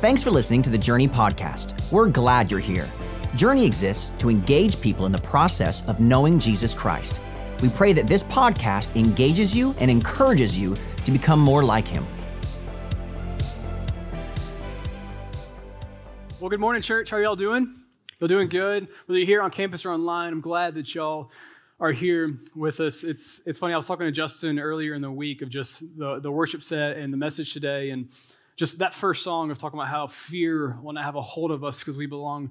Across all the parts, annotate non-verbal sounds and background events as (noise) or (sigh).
Thanks for listening to the Journey Podcast. We're glad you're here. Journey exists to engage people in the process of knowing Jesus Christ. We pray that this podcast engages you and encourages you to become more like Him. Well, good morning, church. How are y'all doing? Y'all doing good? Whether you're here on campus or online, I'm glad that y'all are here with us. It's it's funny. I was talking to Justin earlier in the week of just the, the worship set and the message today, and just that first song of talking about how fear will not have a hold of us because we belong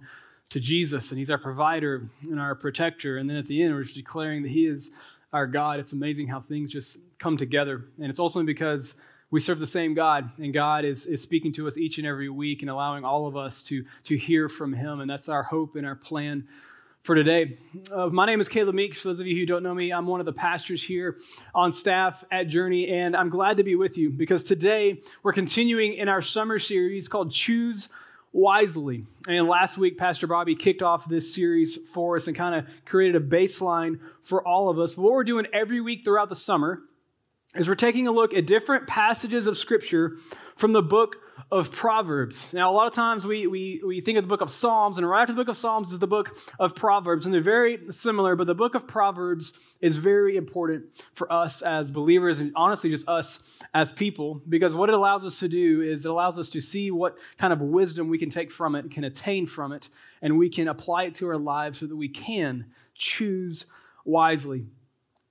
to Jesus and He's our provider and our protector. And then at the end, we're just declaring that He is our God. It's amazing how things just come together, and it's ultimately because we serve the same God, and God is, is speaking to us each and every week and allowing all of us to, to hear from Him. And that's our hope and our plan for today. Uh, my name is Caleb Meeks. For those of you who don't know me, I'm one of the pastors here on staff at Journey, and I'm glad to be with you because today we're continuing in our summer series called Choose Wisely. And last week, Pastor Bobby kicked off this series for us and kind of created a baseline for all of us. But what we're doing every week throughout the summer is we're taking a look at different passages of Scripture from the book of Proverbs. Now, a lot of times we, we, we think of the book of Psalms, and right after the book of Psalms is the book of Proverbs, and they're very similar, but the book of Proverbs is very important for us as believers, and honestly, just us as people, because what it allows us to do is it allows us to see what kind of wisdom we can take from it, can attain from it, and we can apply it to our lives so that we can choose wisely.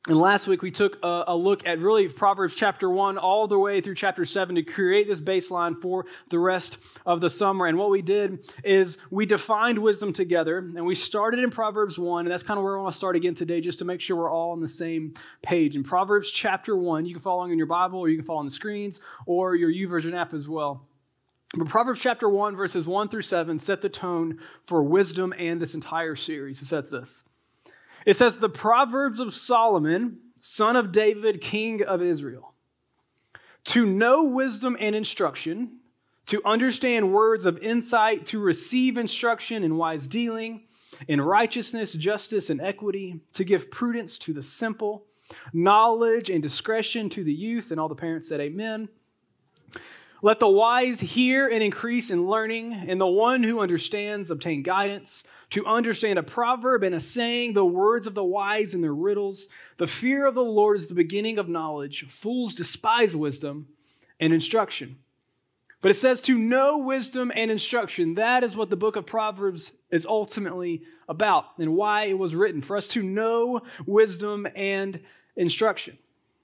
And last week we took a, a, look at really Proverbs chapter 1 all the way through chapter 7 to create this baseline for the rest of the summer. And what we did is we defined wisdom together and we started in Proverbs 1. And that's kind of where I want to start again today just to make sure we're all on the same page. In Proverbs chapter 1, you can follow along in your Bible or you can follow on the screens or your YouVersion app as well. But Proverbs chapter 1, verses 1 through 7 set the tone for wisdom and this entire series. It says this. It says, The Proverbs of Solomon, son of David, king of Israel. To know wisdom and instruction, to understand words of insight, to receive instruction in wise dealing, in righteousness, justice, and equity, to give prudence to the simple, knowledge and discretion to the youth. And all the parents said, Amen. Let the wise hear and increase in learning, and the one who understands obtain guidance. To understand a proverb and a saying, the words of the wise and their riddles. The fear of the Lord is the beginning of knowledge. Fools despise wisdom and instruction. But it says to know wisdom and instruction. That is what the book of Proverbs is ultimately about and why it was written for us to know wisdom and instruction.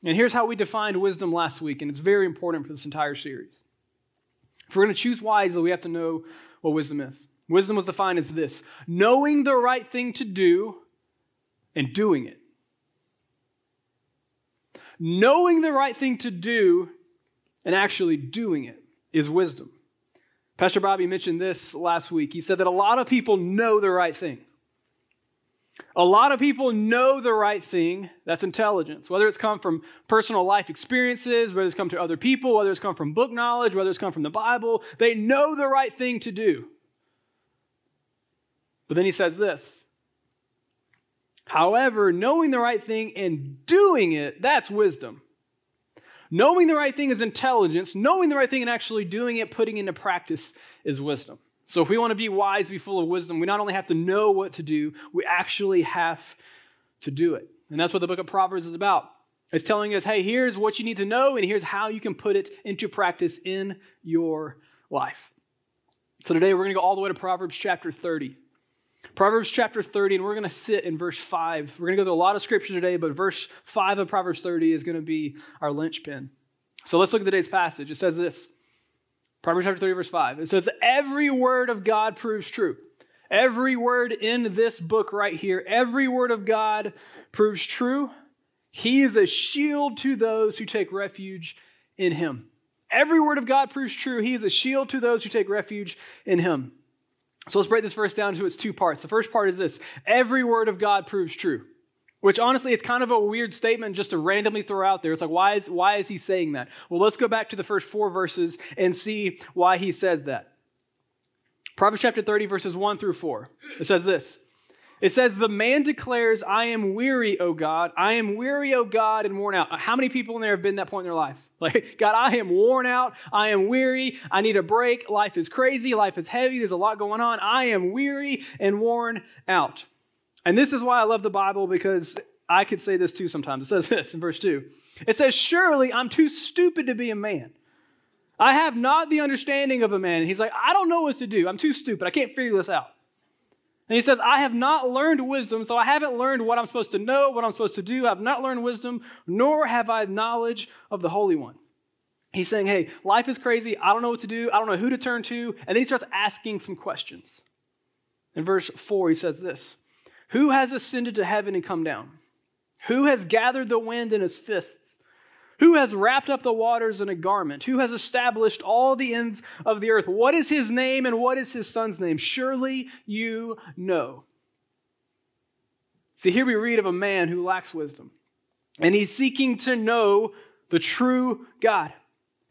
And here's how we defined wisdom last week, and it's very important for this entire series. If we're going to choose wisely, we have to know what wisdom is. Wisdom was defined as this knowing the right thing to do and doing it. Knowing the right thing to do and actually doing it is wisdom. Pastor Bobby mentioned this last week. He said that a lot of people know the right thing. A lot of people know the right thing. That's intelligence. Whether it's come from personal life experiences, whether it's come to other people, whether it's come from book knowledge, whether it's come from the Bible, they know the right thing to do. But then he says this However, knowing the right thing and doing it, that's wisdom. Knowing the right thing is intelligence. Knowing the right thing and actually doing it, putting into practice, is wisdom. So if we want to be wise, be full of wisdom, we not only have to know what to do, we actually have to do it. And that's what the book of Proverbs is about. It's telling us, hey, here's what you need to know, and here's how you can put it into practice in your life. So today we're going to go all the way to Proverbs chapter 30. Proverbs chapter 30, and we're going to sit in verse 5. We're going to go through a lot of scripture today, but verse 5 of Proverbs 30 is going to be our linchpin. So let's look at today's passage. It says this Proverbs chapter 30, verse 5. It says, Every word of God proves true. Every word in this book right here, every word of God proves true. He is a shield to those who take refuge in him. Every word of God proves true. He is a shield to those who take refuge in him. So let's break this verse down to its two parts. The first part is this every word of God proves true. Which honestly, it's kind of a weird statement just to randomly throw out there. It's like, why is, why is he saying that? Well, let's go back to the first four verses and see why he says that. Proverbs chapter 30, verses 1 through 4. It says this It says, The man declares, I am weary, O God. I am weary, O God, and worn out. How many people in there have been that point in their life? (laughs) Like, God, I am worn out. I am weary. I need a break. Life is crazy. Life is heavy. There's a lot going on. I am weary and worn out. And this is why I love the Bible because I could say this too sometimes. It says this in verse 2. It says, Surely I'm too stupid to be a man. I have not the understanding of a man. And he's like, I don't know what to do. I'm too stupid. I can't figure this out. And he says, I have not learned wisdom, so I haven't learned what I'm supposed to know, what I'm supposed to do. I have not learned wisdom, nor have I knowledge of the Holy One. He's saying, Hey, life is crazy. I don't know what to do. I don't know who to turn to. And then he starts asking some questions. In verse 4, he says this Who has ascended to heaven and come down? Who has gathered the wind in his fists? Who has wrapped up the waters in a garment? Who has established all the ends of the earth? What is his name and what is his son's name? Surely you know. See, here we read of a man who lacks wisdom, and he's seeking to know the true God.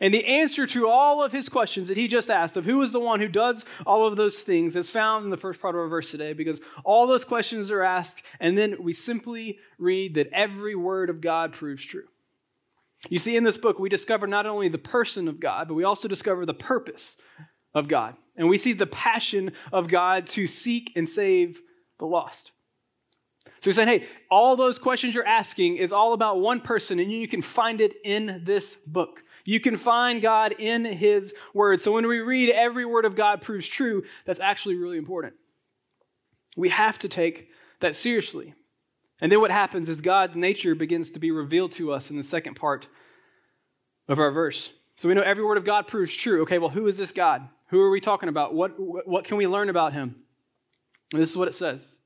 And the answer to all of his questions that he just asked of who is the one who does all of those things is found in the first part of our verse today because all those questions are asked, and then we simply read that every word of God proves true. You see, in this book, we discover not only the person of God, but we also discover the purpose of God. And we see the passion of God to seek and save the lost. So he's saying, hey, all those questions you're asking is all about one person, and you can find it in this book. You can find God in his word. So when we read every word of God proves true, that's actually really important. We have to take that seriously. And then what happens is God's nature begins to be revealed to us in the second part of our verse. So we know every word of God proves true. Okay, well, who is this God? Who are we talking about? What, what can we learn about him? And this is what it says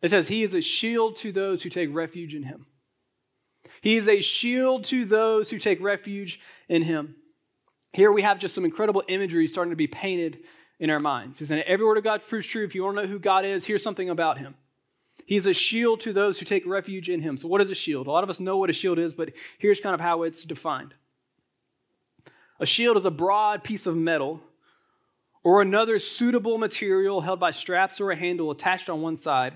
it says, He is a shield to those who take refuge in him. He is a shield to those who take refuge in him. Here we have just some incredible imagery starting to be painted in our minds. He's saying every word of God proves true. If you want to know who God is, here's something about him. He's a shield to those who take refuge in him. So, what is a shield? A lot of us know what a shield is, but here's kind of how it's defined a shield is a broad piece of metal or another suitable material held by straps or a handle attached on one side,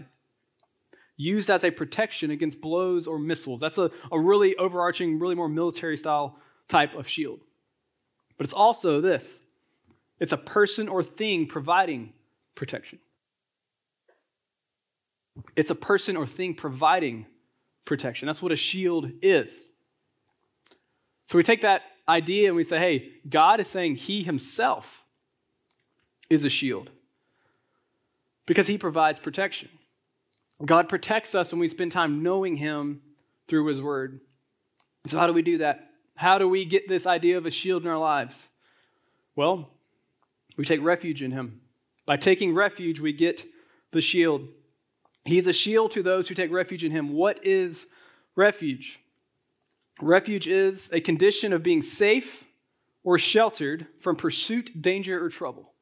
used as a protection against blows or missiles. That's a, a really overarching, really more military style type of shield. But it's also this it's a person or thing providing protection. It's a person or thing providing protection. That's what a shield is. So we take that idea and we say, hey, God is saying He Himself is a shield because He provides protection. God protects us when we spend time knowing Him through His Word. So, how do we do that? How do we get this idea of a shield in our lives? Well, we take refuge in Him. By taking refuge, we get the shield. He's a shield to those who take refuge in him. What is refuge? Refuge is a condition of being safe or sheltered from pursuit, danger, or trouble.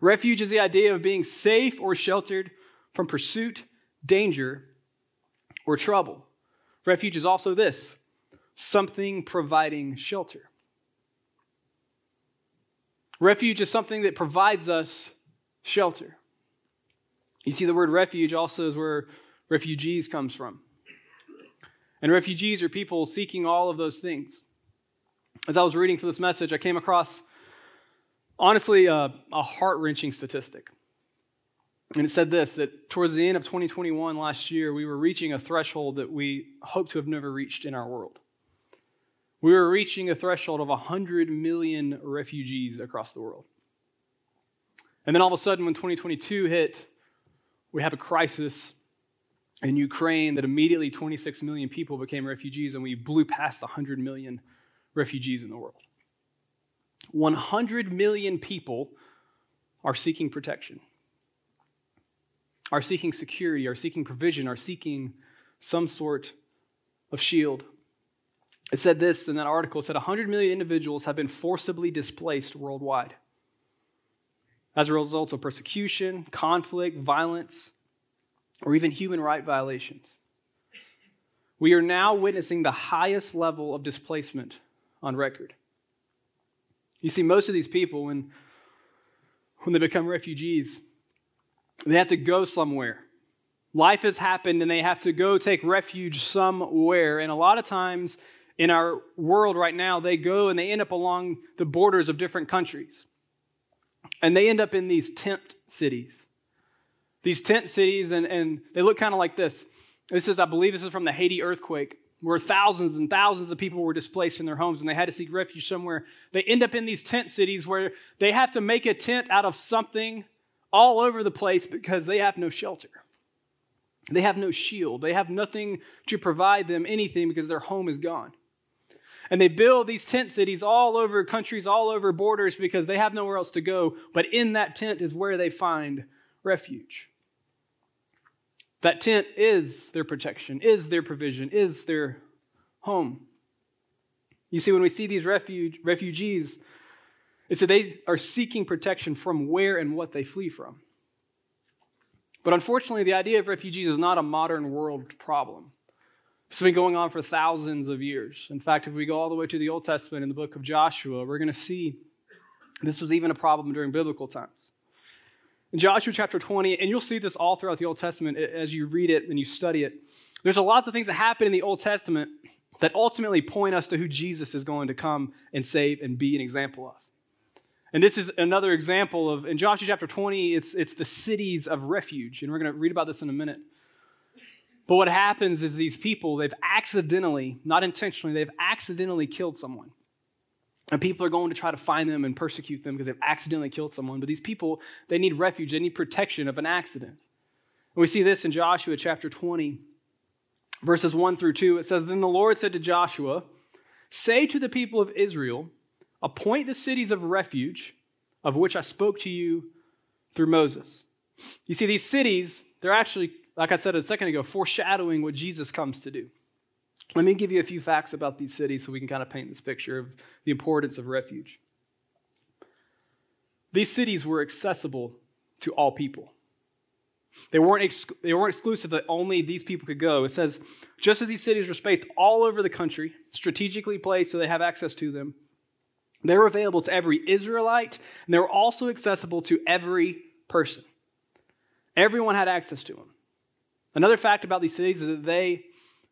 Refuge is the idea of being safe or sheltered from pursuit, danger, or trouble. Refuge is also this something providing shelter. Refuge is something that provides us shelter. You see, the word refuge also is where refugees comes from. And refugees are people seeking all of those things. As I was reading for this message, I came across, honestly, a, a heart wrenching statistic. And it said this that towards the end of 2021 last year, we were reaching a threshold that we hope to have never reached in our world. We were reaching a threshold of 100 million refugees across the world. And then all of a sudden, when 2022 hit, we have a crisis in Ukraine that immediately 26 million people became refugees, and we blew past 100 million refugees in the world. 100 million people are seeking protection, are seeking security, are seeking provision, are seeking some sort of shield. It said this in that article it said 100 million individuals have been forcibly displaced worldwide as a result of persecution, conflict, violence, or even human right violations. We are now witnessing the highest level of displacement on record. You see, most of these people, when, when they become refugees, They have to go somewhere. Life has happened and they have to go take refuge somewhere. And a lot of times in our world right now, they go and they end up along the borders of different countries. And they end up in these tent cities. These tent cities, and, and they look kind of like this. This is, I believe, this is from the Haiti earthquake, where thousands and thousands of people were displaced in their homes and they had to seek refuge somewhere. They end up in these tent cities where they have to make a tent out of something all over the place because they have no shelter. They have no shield. They have nothing to provide them anything because their home is gone. And they build these tent cities all over countries, all over borders because they have nowhere else to go. But in that tent is where they find refuge. That tent is their protection, is their provision, is their home. You see, when we see these refuge, refugees, it's that they are seeking protection from where and what they flee from. But unfortunately, the idea of refugees is not a modern world problem. It's been going on for thousands of years. In fact, if we go all the way to the Old Testament in the book of Joshua, we're going to see this was even a problem during biblical times. In Joshua chapter 20, and you'll see this all throughout the Old Testament as you read it and you study it, there's a lots of things that happen in the Old Testament that ultimately point us to who Jesus is going to come and save and be an example of. And this is another example of, in Joshua chapter 20, it's, it's the cities of refuge. And we're going to read about this in a minute. But what happens is these people, they've accidentally, not intentionally, they've accidentally killed someone. And people are going to try to find them and persecute them because they've accidentally killed someone. But these people, they need refuge, they need protection of an accident. And we see this in Joshua chapter 20, verses 1 through 2. It says, Then the Lord said to Joshua, Say to the people of Israel, appoint the cities of refuge of which I spoke to you through Moses. You see, these cities, they're actually like I said a second ago, foreshadowing what Jesus comes to do. Let me give you a few facts about these cities so we can kind of paint this picture of the importance of refuge. These cities were accessible to all people. They weren't, ex- they weren't exclusive that only these people could go. It says, just as these cities were spaced all over the country, strategically placed so they have access to them, they were available to every Israelite, and they were also accessible to every person. Everyone had access to them. Another fact about these cities is that they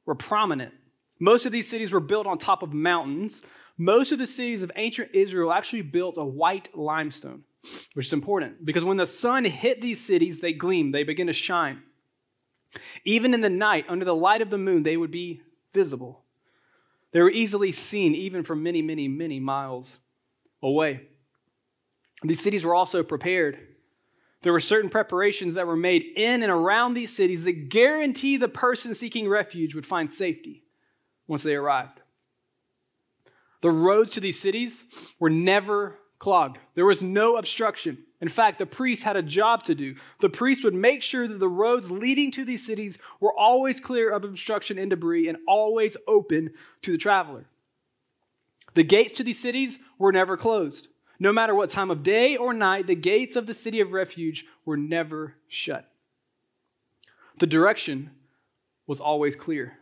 were prominent. Most of these cities were built on top of mountains. Most of the cities of ancient Israel actually built a white limestone, which is important because when the sun hit these cities, they gleamed, they begin to shine. Even in the night, under the light of the moon, they would be visible. They were easily seen, even from many, many, many miles away. These cities were also prepared there were certain preparations that were made in and around these cities that guarantee the person seeking refuge would find safety once they arrived. The roads to these cities were never clogged. There was no obstruction. In fact, the priests had a job to do. The priests would make sure that the roads leading to these cities were always clear of obstruction and debris and always open to the traveler. The gates to these cities were never closed. No matter what time of day or night, the gates of the city of refuge were never shut. The direction was always clear.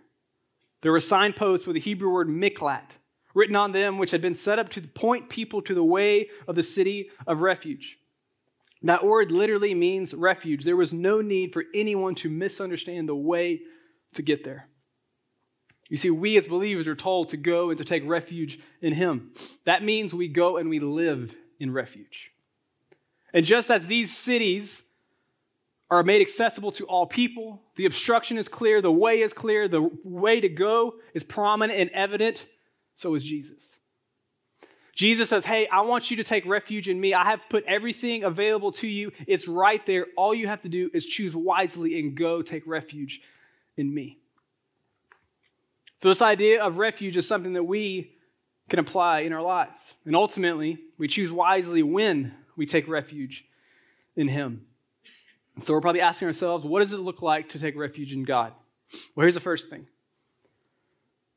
There were signposts with the Hebrew word miklat written on them, which had been set up to point people to the way of the city of refuge. That word literally means refuge. There was no need for anyone to misunderstand the way to get there. You see, we as believers are told to go and to take refuge in Him. That means we go and we live in refuge. And just as these cities are made accessible to all people, the obstruction is clear, the way is clear, the way to go is prominent and evident, so is Jesus. Jesus says, Hey, I want you to take refuge in me. I have put everything available to you. It's right there. All you have to do is choose wisely and go take refuge in me. So, this idea of refuge is something that we can apply in our lives. And ultimately, we choose wisely when we take refuge in Him. So, we're probably asking ourselves, what does it look like to take refuge in God? Well, here's the first thing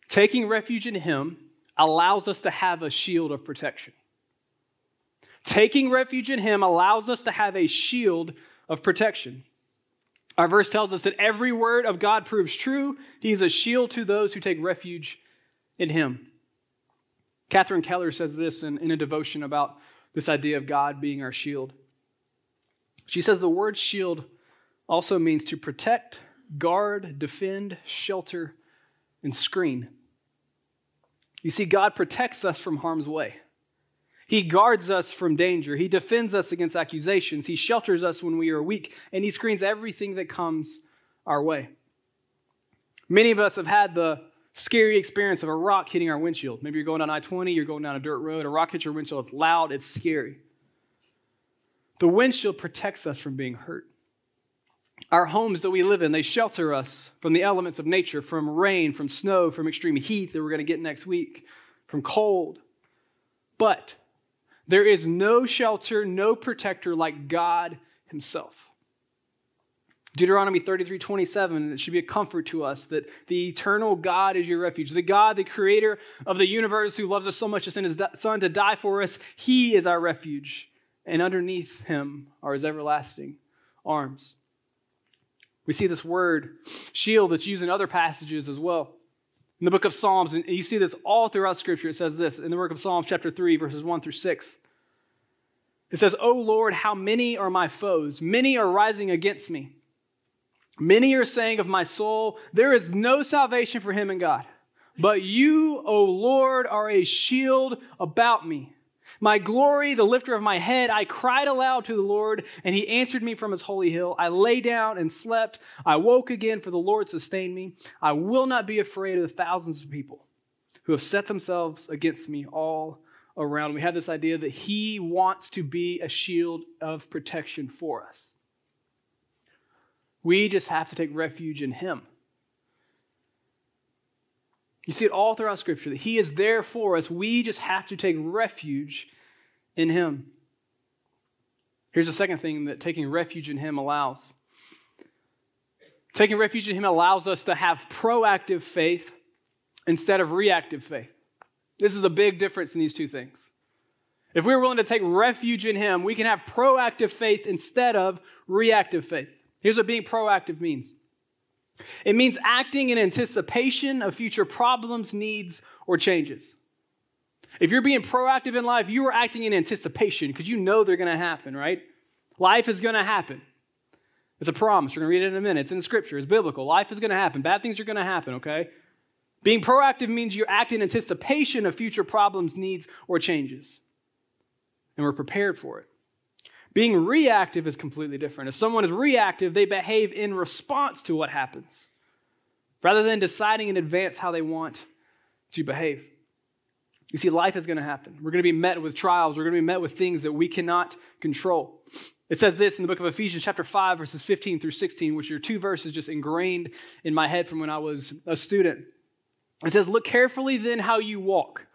taking refuge in Him allows us to have a shield of protection. Taking refuge in Him allows us to have a shield of protection. Our verse tells us that every word of God proves true. He is a shield to those who take refuge in him. Catherine Keller says this in, in a devotion about this idea of God being our shield. She says the word shield also means to protect, guard, defend, shelter, and screen. You see, God protects us from harm's way. He guards us from danger. He defends us against accusations. He shelters us when we are weak, and He screens everything that comes our way. Many of us have had the scary experience of a rock hitting our windshield. Maybe you're going down I 20, you're going down a dirt road, a rock hits your windshield, it's loud, it's scary. The windshield protects us from being hurt. Our homes that we live in, they shelter us from the elements of nature, from rain, from snow, from extreme heat that we're going to get next week, from cold. But there is no shelter, no protector like God Himself. Deuteronomy 33 27, it should be a comfort to us that the eternal God is your refuge. The God, the creator of the universe, who loves us so much to send his son to die for us, he is our refuge. And underneath him are his everlasting arms. We see this word, shield, that's used in other passages as well. In the book of Psalms, and you see this all throughout Scripture, it says this in the book of Psalms, chapter 3, verses 1 through 6. It says, O Lord, how many are my foes? Many are rising against me. Many are saying of my soul, there is no salvation for him in God. But you, O Lord, are a shield about me. My glory, the lifter of my head, I cried aloud to the Lord, and he answered me from his holy hill. I lay down and slept. I woke again, for the Lord sustained me. I will not be afraid of the thousands of people who have set themselves against me all around. We have this idea that he wants to be a shield of protection for us. We just have to take refuge in Him. You see it all throughout Scripture that He is there for us. We just have to take refuge in Him. Here's the second thing that taking refuge in Him allows. Taking refuge in Him allows us to have proactive faith instead of reactive faith. This is a big difference in these two things. If we're willing to take refuge in Him, we can have proactive faith instead of reactive faith. Here's what being proactive means it means acting in anticipation of future problems, needs, or changes. If you're being proactive in life, you are acting in anticipation because you know they're going to happen, right? Life is going to happen. It's a promise. We're going to read it in a minute. It's in Scripture, it's biblical. Life is going to happen. Bad things are going to happen, okay? Being proactive means you act in anticipation of future problems, needs, or changes. And we're prepared for it. Being reactive is completely different. If someone is reactive, they behave in response to what happens rather than deciding in advance how they want to behave. You see, life is going to happen. We're going to be met with trials. We're going to be met with things that we cannot control. It says this in the book of Ephesians, chapter 5, verses 15 through 16, which are two verses just ingrained in my head from when I was a student. It says, Look carefully then how you walk,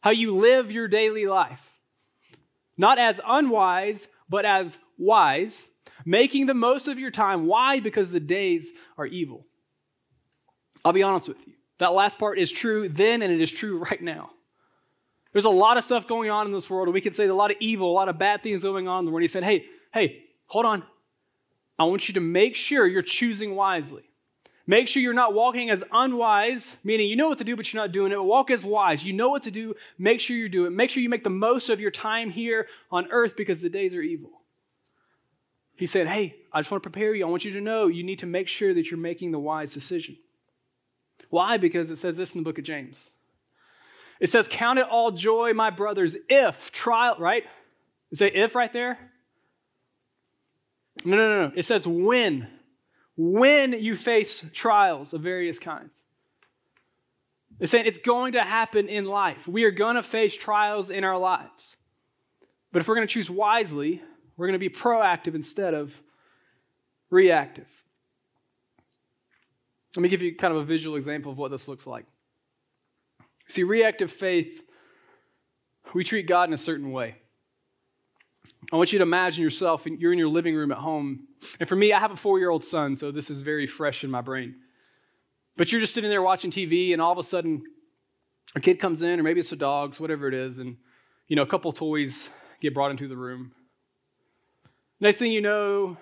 how you live your daily life, not as unwise, but as wise, making the most of your time. Why? Because the days are evil. I'll be honest with you. That last part is true then, and it is true right now. There's a lot of stuff going on in this world, and we could say a lot of evil, a lot of bad things going on. When he said, hey, hey, hold on. I want you to make sure you're choosing wisely. Make sure you're not walking as unwise, meaning you know what to do, but you're not doing it. Walk as wise. You know what to do. Make sure you do it. Make sure you make the most of your time here on earth because the days are evil. He said, Hey, I just want to prepare you. I want you to know you need to make sure that you're making the wise decision. Why? Because it says this in the book of James. It says, Count it all joy, my brothers, if trial, right? You say if right there? No, no, no, no. It says when when you face trials of various kinds. It's saying it's going to happen in life. We are going to face trials in our lives. But if we're going to choose wisely, we're going to be proactive instead of reactive. Let me give you kind of a visual example of what this looks like. See, reactive faith, we treat God in a certain way. I want you to imagine yourself, you're in your living room at home. And for me, I have a four year old son, so this is very fresh in my brain. But you're just sitting there watching TV, and all of a sudden, a kid comes in, or maybe it's the dogs, whatever it is, and you know, a couple toys get brought into the room. Next thing you know,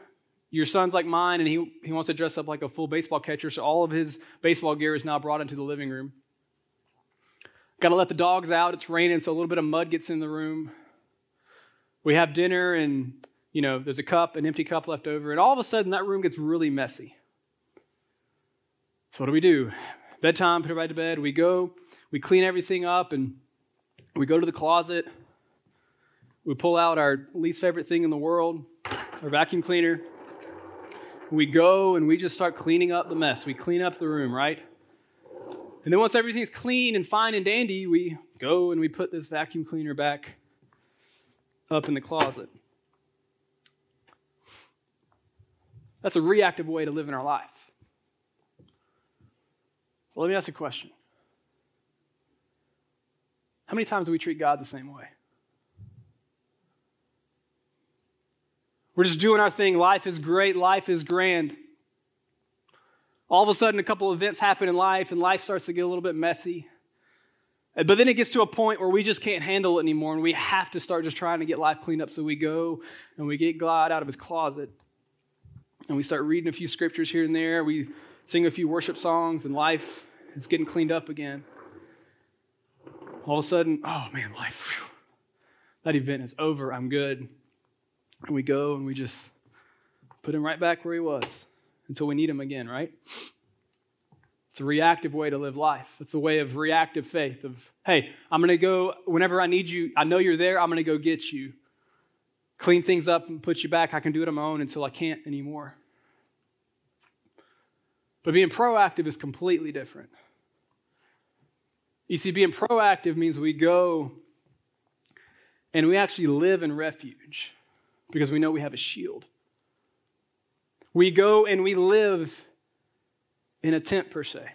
your son's like mine, and he, he wants to dress up like a full baseball catcher, so all of his baseball gear is now brought into the living room. Got to let the dogs out. It's raining, so a little bit of mud gets in the room we have dinner and you know, there's a cup, an empty cup left over, and all of a sudden that room gets really messy. So what do we do? Bedtime, put everybody to bed. We go, we clean everything up, and we go to the closet. We pull out our least favorite thing in the world, our vacuum cleaner. We go and we just start cleaning up the mess. We clean up the room, right? And then once everything's clean and fine and dandy, we go and we put this vacuum cleaner back up in the closet. That's a reactive way to live in our life. Well, let me ask a question. How many times do we treat God the same way? We're just doing our thing. Life is great. Life is grand. All of a sudden, a couple events happen in life, and life starts to get a little bit messy. But then it gets to a point where we just can't handle it anymore, and we have to start just trying to get life cleaned up. So we go and we get God out of his closet, and we start reading a few scriptures here and there. We sing a few worship songs, and life is getting cleaned up again. All of a sudden, oh man, life, whew, that event is over. I'm good. And we go and we just put him right back where he was until we need him again, right? It's a reactive way to live life. It's a way of reactive faith of, hey, I'm going to go whenever I need you. I know you're there. I'm going to go get you. Clean things up and put you back. I can do it on my own until I can't anymore. But being proactive is completely different. You see, being proactive means we go and we actually live in refuge because we know we have a shield. We go and we live in a tent, per se.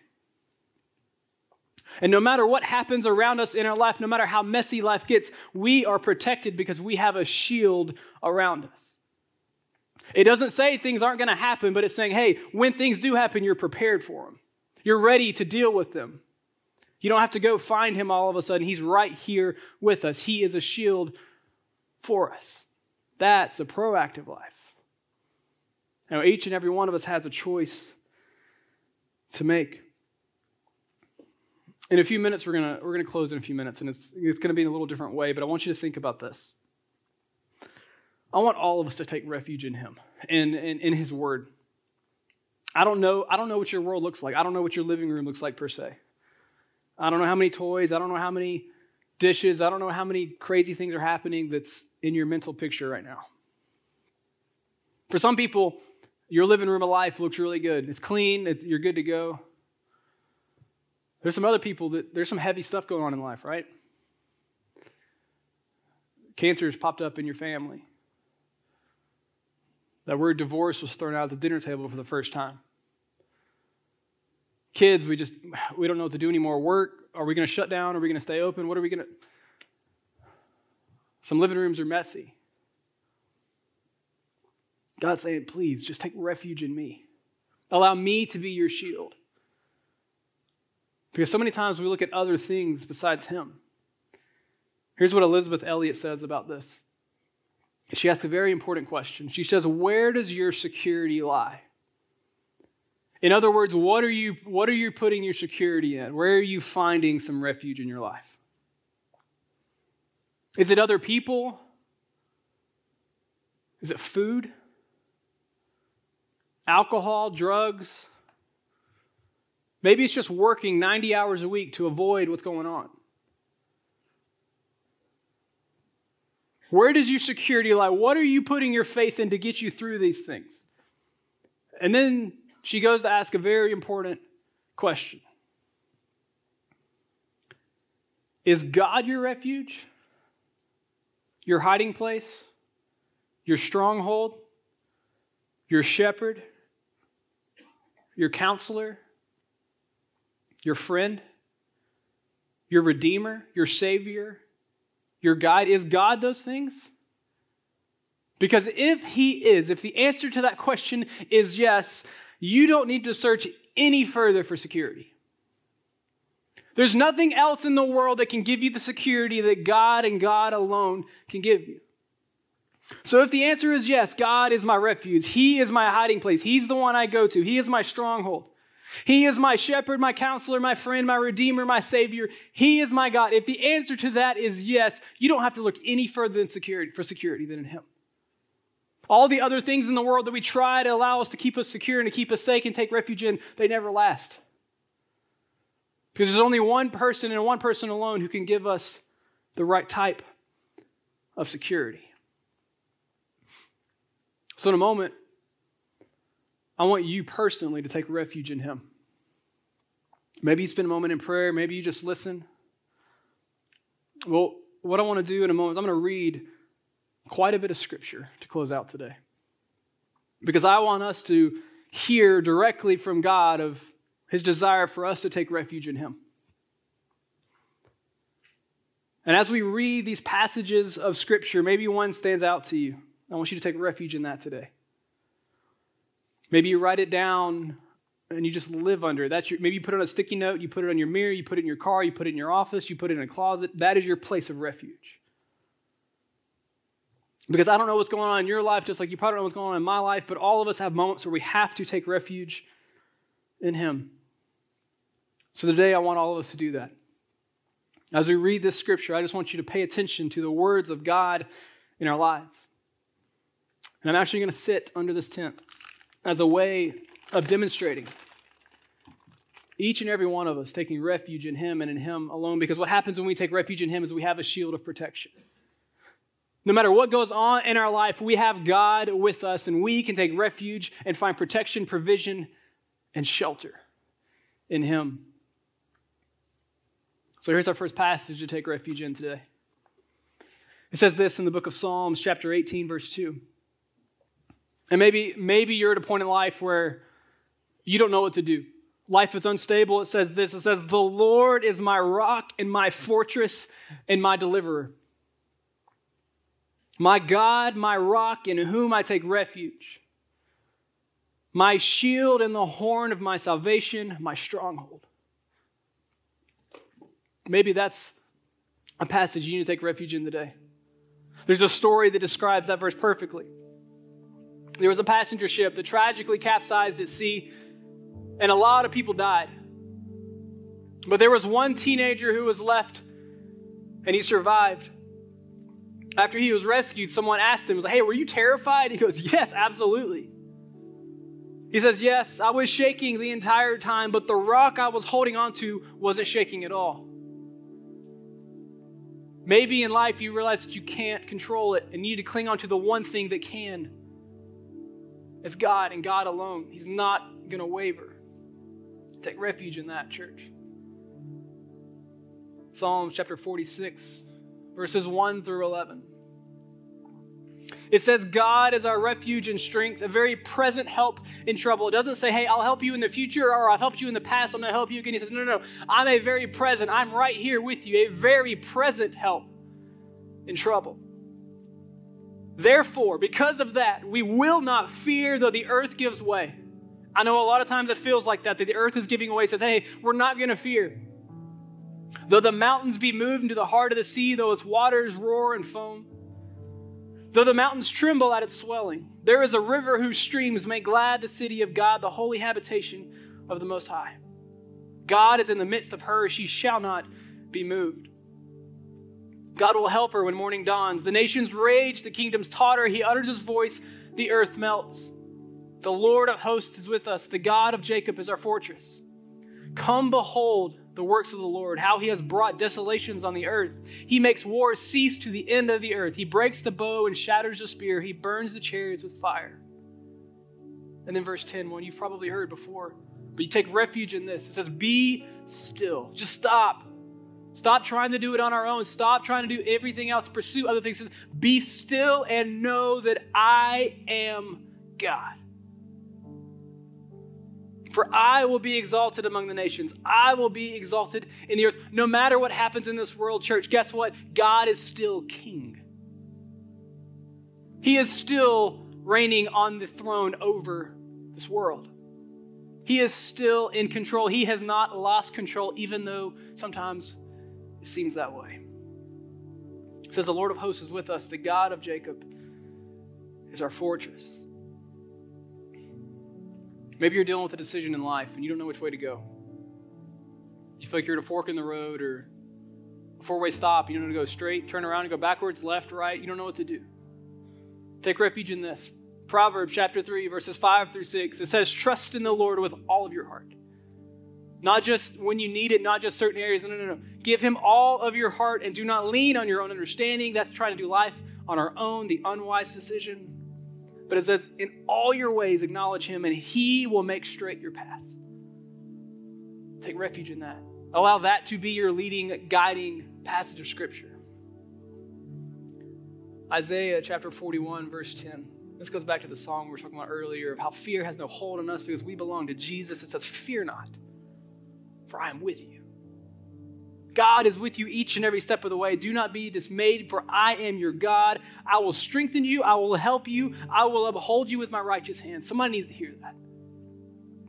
And no matter what happens around us in our life, no matter how messy life gets, we are protected because we have a shield around us. It doesn't say things aren't going to happen, but it's saying, hey, when things do happen, you're prepared for them. You're ready to deal with them. You don't have to go find him all of a sudden. He's right here with us. He is a shield for us. That's a proactive life. Now, each and every one of us has a choice to make. In a few minutes, we're gonna we're gonna close in a few minutes, and it's it's gonna be in a little different way. But I want you to think about this. I want all of us to take refuge in Him and in, in His Word. I don't know. I don't know what your world looks like. I don't know what your living room looks like per se. I don't know how many toys. I don't know how many dishes. I don't know how many crazy things are happening that's in your mental picture right now. For some people, your living room of life looks really good. It's clean, it's, you're good to go. There's some other people that there's some heavy stuff going on in life, right? Cancer has popped up in your family. That word divorce was thrown out at the dinner table for the first time. Kids, we just we don't know what to do anymore. Work, are we going to shut down? Are we going to stay open? What are we going to Some living rooms are messy. God's saying, please, just take refuge in me. Allow me to be your shield. Because so many times we look at other things besides Him. Here's what Elisabeth Elliot says about this. She asks a very important question. She says, Where does your security lie? In other words, what are you, what are you putting your security in? Where are you finding some refuge in your life? Is it other people? Is it food? Alcohol, drugs? Maybe it's just working 90 hours a week to avoid what's going on. Where does your security lie? What are you putting your faith in to get you through these things? And then she goes to ask a very important question Is God your refuge? Your hiding place? Your stronghold? Your shepherd? Your counselor? Your friend? Your redeemer? Your savior? Your guide? Is God those things? Because if he is, if the answer to that question is yes, you don't need to search any further for security. There's nothing else in the world that can give you the security that God and God alone can give you. So, if the answer is yes, God is my refuge, He is my hiding place, He's the one I go to, He is my stronghold. He is my shepherd, my counselor, my friend, my redeemer, my savior. He is my God. If the answer to that is yes, you don't have to look any further than security for security than in Him. All the other things in the world that we try to allow us to keep us secure and to keep us safe and take refuge in, they never last. Because there's only one person and one person alone who can give us the right type of security. So, in a moment, I want you personally to take refuge in Him. Maybe you spend a moment in prayer, maybe you just listen. Well, what I want to do in a moment is I'm going to read quite a bit of scripture to close out today. Because I want us to hear directly from God of his desire for us to take refuge in him. And as we read these passages of scripture, maybe one stands out to you. I want you to take refuge in that today. Maybe you write it down and you just live under it. That's your, maybe you put it on a sticky note, you put it on your mirror, you put it in your car, you put it in your office, you put it in a closet. That is your place of refuge. Because I don't know what's going on in your life, just like you probably don't know what's going on in my life, but all of us have moments where we have to take refuge in Him. So today, I want all of us to do that. As we read this scripture, I just want you to pay attention to the words of God in our lives. And I'm actually going to sit under this tent as a way of demonstrating each and every one of us taking refuge in Him and in Him alone. Because what happens when we take refuge in Him is we have a shield of protection. No matter what goes on in our life, we have God with us and we can take refuge and find protection, provision, and shelter in Him. So here's our first passage to take refuge in today. It says this in the book of Psalms, chapter 18, verse 2. And maybe, maybe you're at a point in life where you don't know what to do. Life is unstable. It says this it says, The Lord is my rock and my fortress and my deliverer. My God, my rock, in whom I take refuge. My shield and the horn of my salvation, my stronghold. Maybe that's a passage you need to take refuge in today. There's a story that describes that verse perfectly. There was a passenger ship that tragically capsized at sea and a lot of people died. But there was one teenager who was left, and he survived. After he was rescued, someone asked him, Hey, were you terrified? (laughs) He goes, Yes, absolutely. He says, Yes, I was shaking the entire time, but the rock I was holding onto wasn't shaking at all. Maybe in life you realize that you can't control it and you need to cling on to the one thing that can. It's God and God alone. He's not going to waver. Take refuge in that, church. Psalms chapter 46, verses 1 through 11. It says, God is our refuge and strength, a very present help in trouble. It doesn't say, hey, I'll help you in the future or I've helped you in the past, I'm going to help you again. He says, no, no, no. I'm a very present, I'm right here with you, a very present help in trouble. Therefore, because of that, we will not fear though the earth gives way. I know a lot of times it feels like that, that the earth is giving away. Says, hey, we're not going to fear. Though the mountains be moved into the heart of the sea, though its waters roar and foam, though the mountains tremble at its swelling, there is a river whose streams make glad the city of God, the holy habitation of the Most High. God is in the midst of her, she shall not be moved. God will help her when morning dawns. The nations rage, the kingdoms totter. He utters his voice, the earth melts. The Lord of hosts is with us. The God of Jacob is our fortress. Come behold the works of the Lord, how he has brought desolations on the earth. He makes war cease to the end of the earth. He breaks the bow and shatters the spear. He burns the chariots with fire. And then verse 10, one you've probably heard before, but you take refuge in this. It says, Be still. Just stop. Stop trying to do it on our own. Stop trying to do everything else. Pursue other things. Be still and know that I am God. For I will be exalted among the nations. I will be exalted in the earth. No matter what happens in this world, church, guess what? God is still king. He is still reigning on the throne over this world. He is still in control. He has not lost control, even though sometimes it seems that way. It says, The Lord of hosts is with us, the God of Jacob is our fortress. Maybe you're dealing with a decision in life and you don't know which way to go. You feel like you're at a fork in the road or a four way stop. You don't know to go straight, turn around, and go backwards, left, right. You don't know what to do. Take refuge in this. Proverbs chapter 3, verses 5 through 6. It says, Trust in the Lord with all of your heart. Not just when you need it, not just certain areas. No, no, no. Give him all of your heart and do not lean on your own understanding. That's trying to do life on our own, the unwise decision. But it says, In all your ways, acknowledge him, and he will make straight your paths. Take refuge in that. Allow that to be your leading, guiding passage of Scripture. Isaiah chapter 41, verse 10. This goes back to the song we were talking about earlier of how fear has no hold on us because we belong to Jesus. It says, Fear not, for I am with you. God is with you each and every step of the way. Do not be dismayed, for I am your God. I will strengthen you. I will help you. I will uphold you with my righteous hand. Somebody needs to hear that.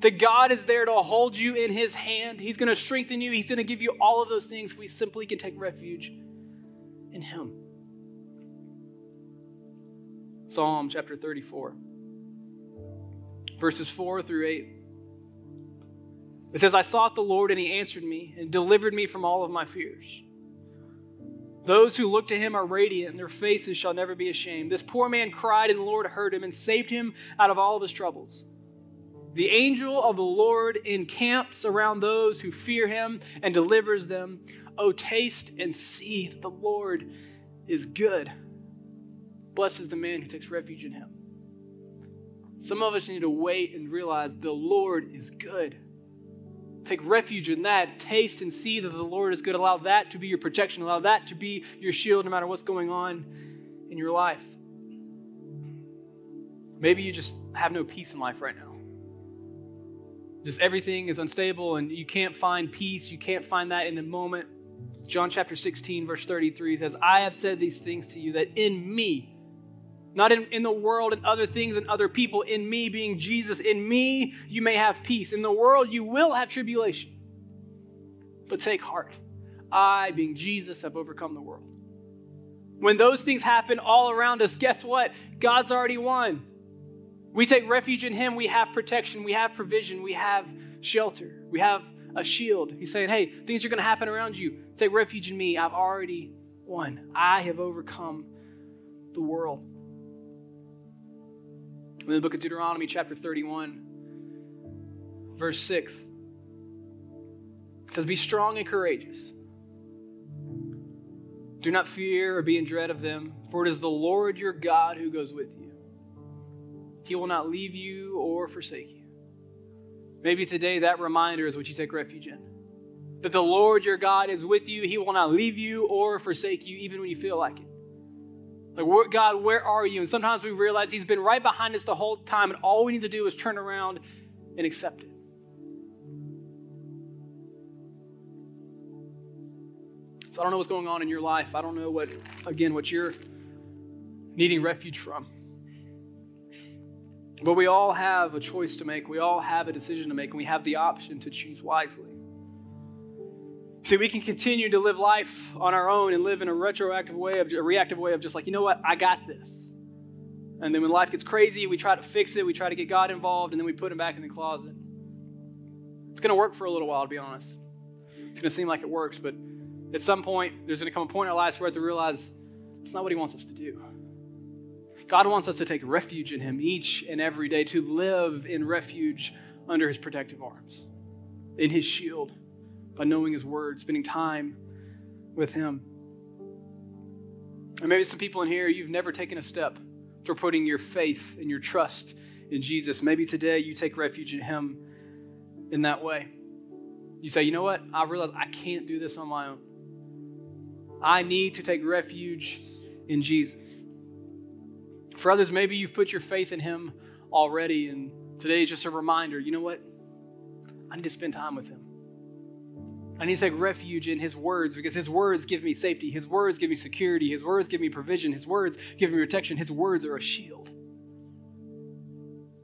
That God is there to hold you in his hand. He's going to strengthen you. He's going to give you all of those things. We simply can take refuge in him. Psalm chapter 34, verses 4 through 8. It says, I sought the Lord, and he answered me and delivered me from all of my fears. Those who look to him are radiant, and their faces shall never be ashamed. This poor man cried, and the Lord heard him and saved him out of all of his troubles. The angel of the Lord encamps around those who fear him and delivers them. Oh, taste and see that the Lord is good. Blessed is the man who takes refuge in him. Some of us need to wait and realize the Lord is good. Take refuge in that. Taste and see that the Lord is good. Allow that to be your protection. Allow that to be your shield no matter what's going on in your life. Maybe you just have no peace in life right now. Just everything is unstable and you can't find peace. You can't find that in a moment. John chapter 16, verse 33 says, I have said these things to you that in me, not in, in the world and other things and other people, in me being Jesus, in me you may have peace. In the world you will have tribulation. But take heart. I, being Jesus, have overcome the world. When those things happen all around us, guess what? God's already won. We take refuge in Him, we have protection, we have provision, we have shelter, we have a shield. He's saying, hey, things are going to happen around you. Take refuge in me. I've already won. I have overcome the world. In the book of Deuteronomy, chapter 31, verse 6, it says, Be strong and courageous. Do not fear or be in dread of them, for it is the Lord your God who goes with you. He will not leave you or forsake you. Maybe today that reminder is what you take refuge in. That the Lord your God is with you. He will not leave you or forsake you, even when you feel like it. Like, God, where are you? And sometimes we realize He's been right behind us the whole time, and all we need to do is turn around and accept it. So I don't know what's going on in your life. I don't know what, again, what you're needing refuge from. But we all have a choice to make. We all have a decision to make, and we have the option to choose wisely. See, we can continue to live life on our own and live in a retroactive way, of, a reactive way of just like, you know what, I got this. And then when life gets crazy, we try to fix it, we try to get God involved, and then we put him back in the closet. It's going to work for a little while, to be honest. It's going to seem like it works, but at some point, there's going to come a point in our lives where we have to realize it's not what he wants us to do. God wants us to take refuge in him each and every day, to live in refuge under his protective arms, in his shield by knowing His Word, spending time with Him. And maybe some people in here, you've never taken a step for putting your faith and your trust in Jesus. Maybe today you take refuge in Him in that way. You say, you know what? I realize I can't do this on my own. I need to take refuge in Jesus. For others, maybe you've put your faith in Him already, and today is just a reminder you know what? I need to spend time with Him. I need to take refuge in His words because His words give me safety. His words give me security. His words give me provision. His words give me protection. His words are a shield.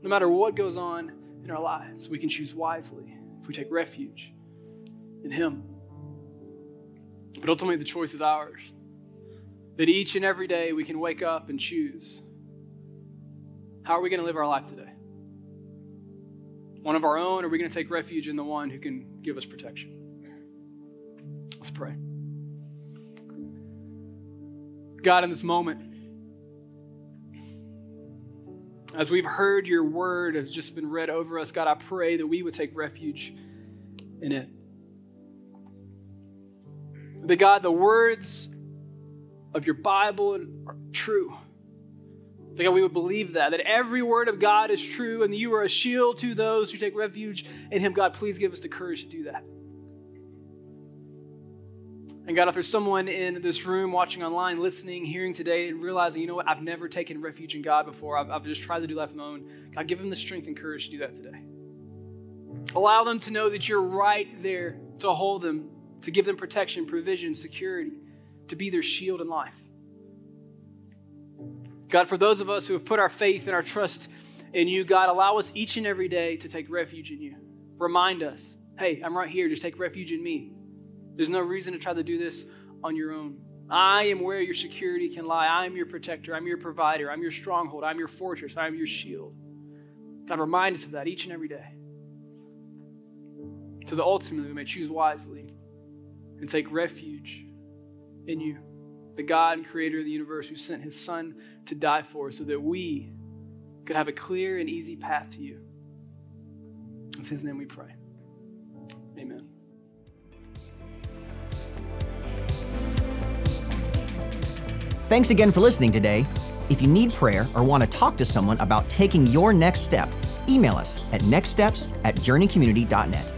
No matter what goes on in our lives, we can choose wisely if we take refuge in Him. But ultimately, the choice is ours. That each and every day we can wake up and choose how are we going to live our life today? One of our own, or are we going to take refuge in the one who can give us protection? Let's pray. God, in this moment, As we've heard your word has just been read over us, God, I pray that we would take refuge in it. That God, the words of your Bible are true. That God, we would believe that, that every word of God is true and you are a shield to those who take refuge in Him. God, please give us the courage to do that. And God, if there's someone in this room watching online, listening, hearing today, and realizing, you know what, I've never taken refuge in God before, I've, I've just tried to do life on my own, God, give them the strength and courage to do that today. Allow them to know that you're right there to hold them, to give them protection, provision, security, to be their shield in life. God, for those of us who have put our faith and our trust in you, God, allow us each and every day to take refuge in you. Remind us, hey, I'm right here, just take refuge in me. There's no reason to try to do this on your own. I am where your security can lie. I am your protector. I'm your provider. I'm your stronghold. I'm your fortress. I'm your shield. God, remind us of that each and every day. So that ultimately we may choose wisely and take refuge in you, the God and creator of the universe who sent his Son to die for us so that we could have a clear and easy path to you. It's his name we pray. Amen. Thanks again for listening today. If you need prayer or want to talk to someone about taking your next step, email us at nextsteps at journeycommunity.net.